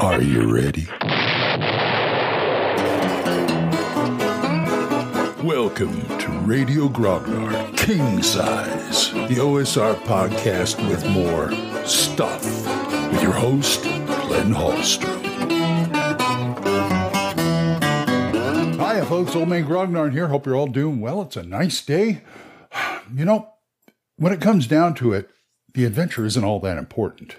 Are you ready? Welcome to Radio Grognard King Size, the OSR podcast with more stuff, with your host, Glenn Hallstrom. Hi, folks. Old Man Grognard here. Hope you're all doing well. It's a nice day. You know, when it comes down to it, the adventure isn't all that important.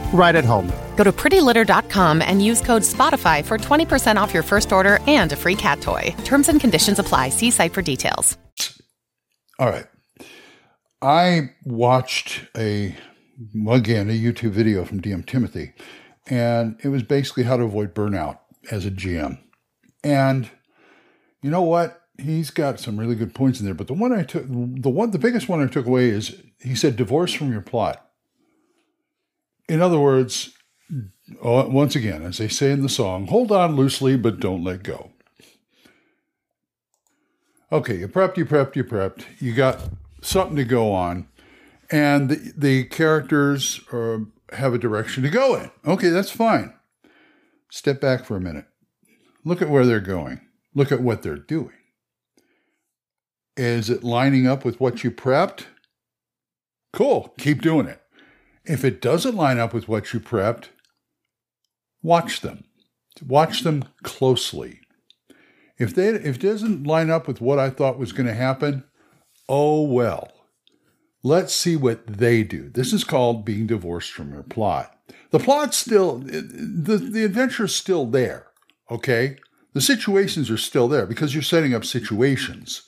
right at home. Go to prettylitter.com and use code SPOTIFY for 20% off your first order and a free cat toy. Terms and conditions apply. See site for details. All right. I watched a, again, a YouTube video from DM Timothy, and it was basically how to avoid burnout as a GM. And you know what? He's got some really good points in there, but the one I took, the one, the biggest one I took away is he said, divorce from your plot. In other words, uh, once again, as they say in the song, hold on loosely, but don't let go. Okay, you prepped, you prepped, you prepped. You got something to go on, and the, the characters are, have a direction to go in. Okay, that's fine. Step back for a minute. Look at where they're going. Look at what they're doing. Is it lining up with what you prepped? Cool, keep doing it. If it doesn't line up with what you prepped, watch them. Watch them closely. If they if it doesn't line up with what I thought was going to happen, oh well. Let's see what they do. This is called being divorced from your plot. The plot's still the the adventure's still there, okay? The situations are still there because you're setting up situations.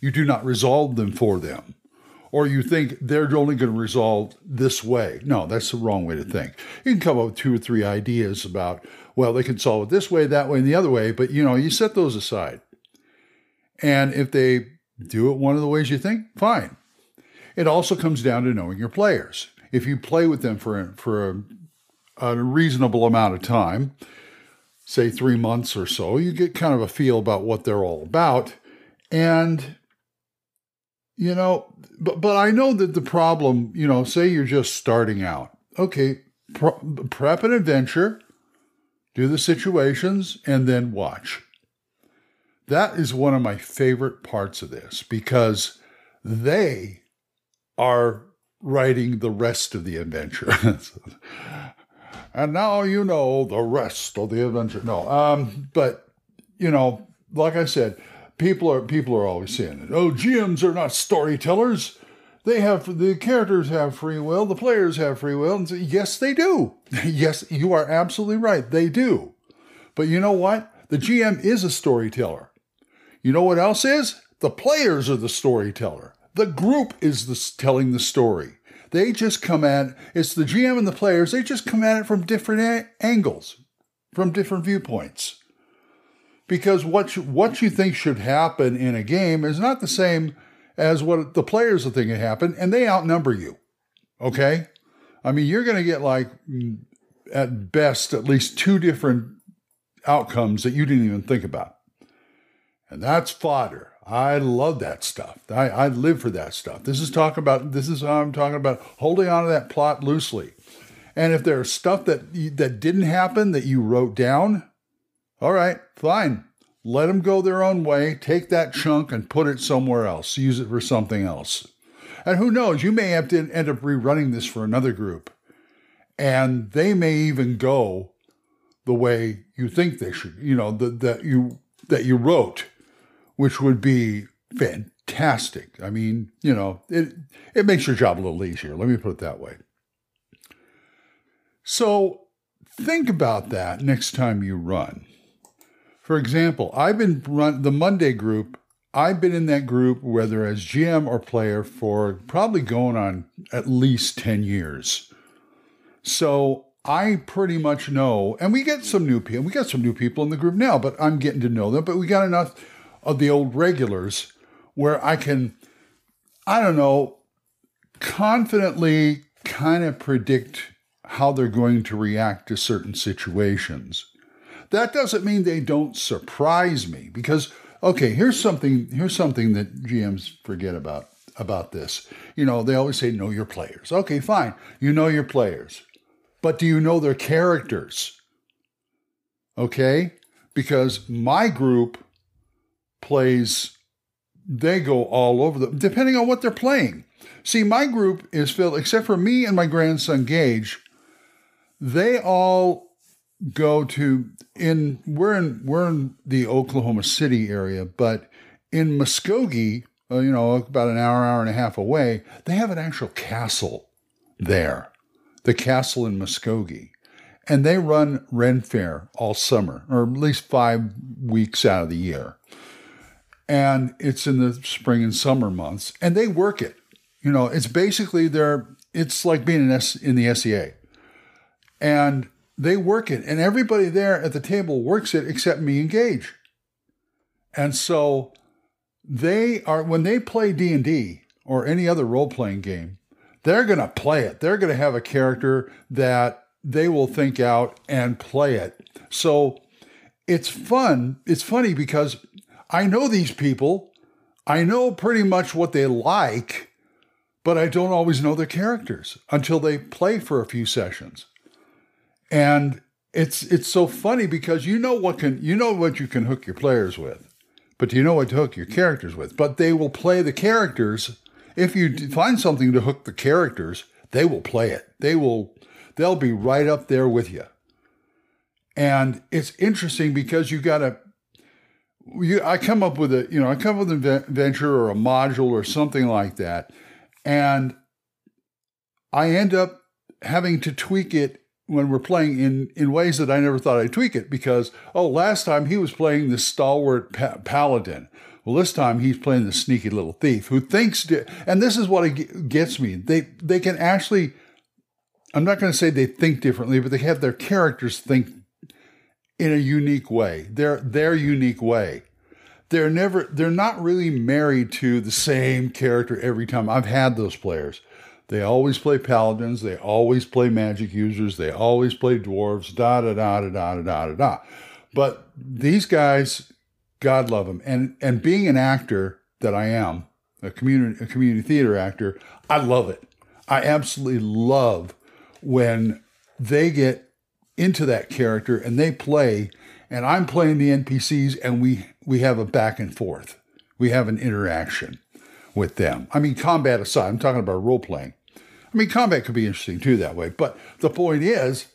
You do not resolve them for them or you think they're only going to resolve this way. No, that's the wrong way to think. You can come up with two or three ideas about, well, they can solve it this way, that way, and the other way, but you know, you set those aside. And if they do it one of the ways you think, fine. It also comes down to knowing your players. If you play with them for for a, a reasonable amount of time, say three months or so, you get kind of a feel about what they're all about, and you know, but but I know that the problem, you know, say you're just starting out. Okay, prep an adventure, do the situations, and then watch. That is one of my favorite parts of this because they are writing the rest of the adventure. and now you know the rest of the adventure. No, um, but you know, like I said, people are people are always saying it. Oh, GMs are not storytellers. They have the characters have free will, the players have free will, and so, yes, they do. yes, you are absolutely right. They do. But you know what? The GM is a storyteller. You know what else is? The players are the storyteller. The group is the, telling the story. They just come at it's the GM and the players. They just come at it from different a- angles, from different viewpoints because what you, what you think should happen in a game is not the same as what the players think should happen, and they outnumber you. Okay, I mean you're going to get like mm, at best at least two different outcomes that you didn't even think about, and that's fodder. I love that stuff. I, I live for that stuff. This is talking about. This is how I'm talking about holding on to that plot loosely. And if there's stuff that that didn't happen that you wrote down, all right, fine. Let them go their own way. Take that chunk and put it somewhere else. Use it for something else. And who knows, you may have to end up rerunning this for another group. And they may even go the way you think they should, you know, that, that you that you wrote which would be fantastic. I mean, you know, it it makes your job a little easier. Let me put it that way. So think about that next time you run. For example, I've been run the Monday group. I've been in that group, whether as GM or player, for probably going on at least 10 years. So I pretty much know, and we get some new people. We got some new people in the group now, but I'm getting to know them. But we got enough of the old regulars where I can, I don't know, confidently kind of predict how they're going to react to certain situations. That doesn't mean they don't surprise me because okay, here's something here's something that GMs forget about about this. You know, they always say know your players. Okay, fine. You know your players. But do you know their characters? Okay? Because my group plays they go all over them depending on what they're playing. See, my group is filled except for me and my grandson Gage, they all go to in we're in we're in the Oklahoma City area, but in Muskogee, uh, you know, about an hour, hour and a half away, they have an actual castle there, the castle in Muskogee, and they run Ren Fair all summer, or at least five weeks out of the year, and it's in the spring and summer months, and they work it. You know, it's basically their it's like being in, S, in the SCA, and they work it, and everybody there at the table works it except me and Gage. And so they are when they play D and D or any other role playing game, they're going to play it. They're going to have a character that they will think out and play it. So it's fun. It's funny because I know these people. I know pretty much what they like, but I don't always know their characters until they play for a few sessions. And it's it's so funny because you know what can you know what you can hook your players with, but you know what to hook your characters with. But they will play the characters. If you find something to hook the characters, they will play it. They will they'll be right up there with you. And it's interesting because you got to you, I come up with a, you know, I come up with an adventure or a module or something like that, and I end up having to tweak it when we're playing in in ways that I never thought I'd tweak it because oh last time he was playing the stalwart pa- paladin. Well this time he's playing the sneaky little thief who thinks and this is what it gets me. They they can actually I'm not going to say they think differently but they have their characters think in a unique way their their unique way. They're never they're not really married to the same character every time. I've had those players they always play paladins. They always play magic users. They always play dwarves. Da da da da da da da da. But these guys, God love them. And and being an actor that I am, a community a community theater actor, I love it. I absolutely love when they get into that character and they play, and I'm playing the NPCs, and we we have a back and forth. We have an interaction with them. I mean, combat aside, I'm talking about role playing. I mean, combat could be interesting too that way. But the point is,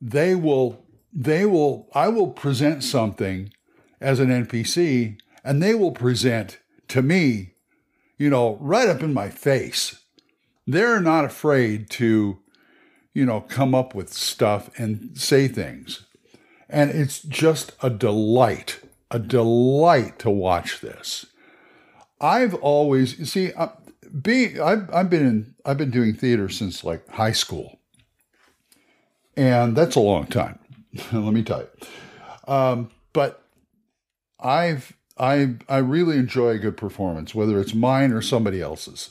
they will, they will, I will present something as an NPC, and they will present to me, you know, right up in my face. They're not afraid to, you know, come up with stuff and say things. And it's just a delight, a delight to watch this. I've always, you see, uh, being I've, I've been in I've been doing theater since like high school, and that's a long time. let me tell you. Um, but I've I I really enjoy a good performance, whether it's mine or somebody else's.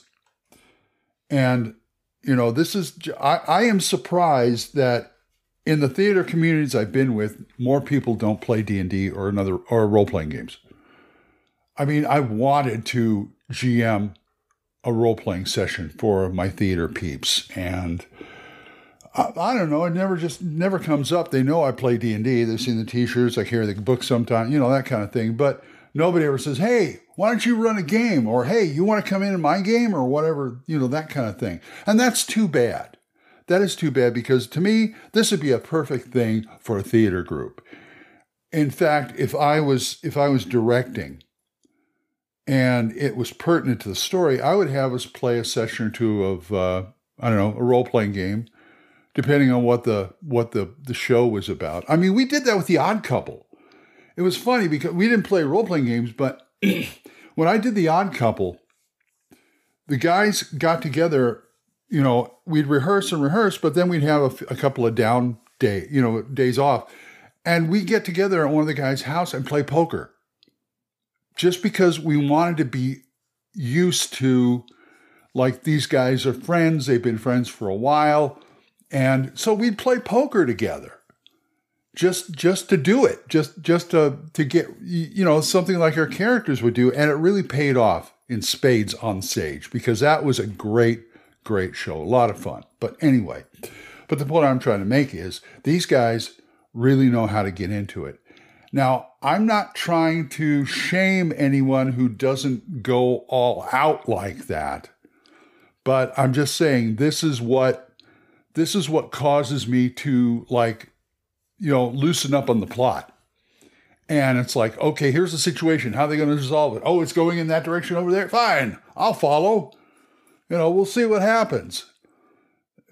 And you know, this is I, I am surprised that in the theater communities I've been with, more people don't play D and D or another or role playing games. I mean, I wanted to GM a role playing session for my theater peeps, and I, I, don't know. It never just never comes up. They know I play D and D. They've seen the T-shirts. I carry the book sometimes. You know that kind of thing. But nobody ever says, "Hey, why don't you run a game?" or "Hey, you want to come in in my game?" or whatever. You know that kind of thing. And that's too bad. That is too bad because to me, this would be a perfect thing for a theater group. In fact, if I was if I was directing and it was pertinent to the story, I would have us play a session or two of uh, I don't know a role playing game, depending on what the what the the show was about. I mean, we did that with the Odd Couple. It was funny because we didn't play role playing games, but when I did the Odd Couple, the guys got together. You know, we'd rehearse and rehearse, but then we'd have a, a couple of down day, you know, days off, and we get together at one of the guys' house and play poker just because we wanted to be used to like these guys are friends they've been friends for a while and so we'd play poker together. Just just to do it just just to to get you know something like our characters would do and it really paid off in spades on stage because that was a great great show a lot of fun. But anyway but the point i'm trying to make is these guys really know how to get into it. Now, I'm not trying to shame anyone who doesn't go all out like that. But I'm just saying this is what this is what causes me to like you know, loosen up on the plot. And it's like, okay, here's the situation. How are they going to resolve it? Oh, it's going in that direction over there. Fine, I'll follow. You know, we'll see what happens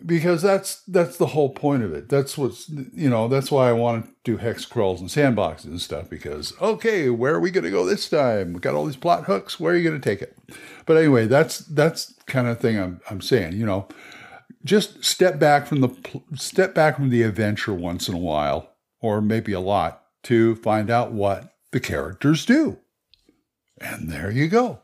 because that's that's the whole point of it. That's what's you know that's why I want to do hex crawls and sandboxes and stuff because okay, where are we going to go this time? We got all these plot hooks. Where are you going to take it? But anyway, that's that's kind of thing I'm I'm saying. You know, just step back from the step back from the adventure once in a while, or maybe a lot, to find out what the characters do, and there you go.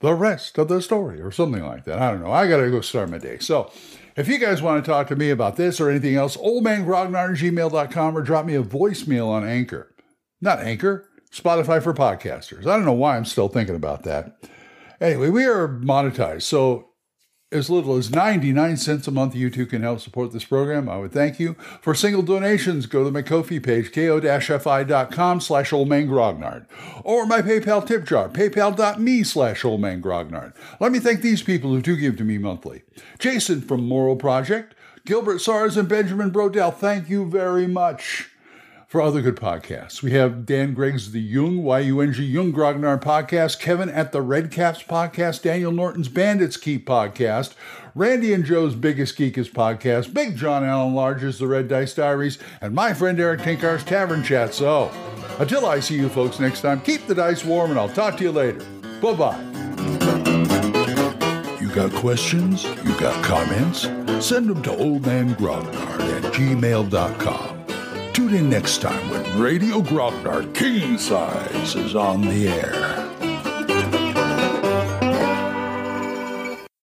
The rest of the story, or something like that. I don't know. I got to go start my day. So, if you guys want to talk to me about this or anything else, oldmangrognard@gmail.com or drop me a voicemail on Anchor. Not Anchor, Spotify for podcasters. I don't know why I'm still thinking about that. Anyway, we are monetized. So as little as 99 cents a month, you too can help support this program. I would thank you. For single donations, go to my Ko-fi page, ko-fi.com slash oldmangrognard, or my PayPal tip jar, paypal.me slash oldmangrognard. Let me thank these people who do give to me monthly. Jason from Moral Project, Gilbert Sars, and Benjamin Brodell, thank you very much for other good podcasts. We have Dan Gregg's The Yung, Y-U-N-G, Yung Grognard podcast, Kevin at the Red Caps podcast, Daniel Norton's Bandits Keep podcast, Randy and Joe's Biggest Geekest podcast, Big John Allen Large's The Red Dice Diaries, and my friend Eric Tenkar's Tavern Chat. So, until I see you folks next time, keep the dice warm and I'll talk to you later. Bye-bye. You got questions? You got comments? Send them to oldmangrognard at gmail.com. Tune in next time when Radio Grognard King Size is on the air.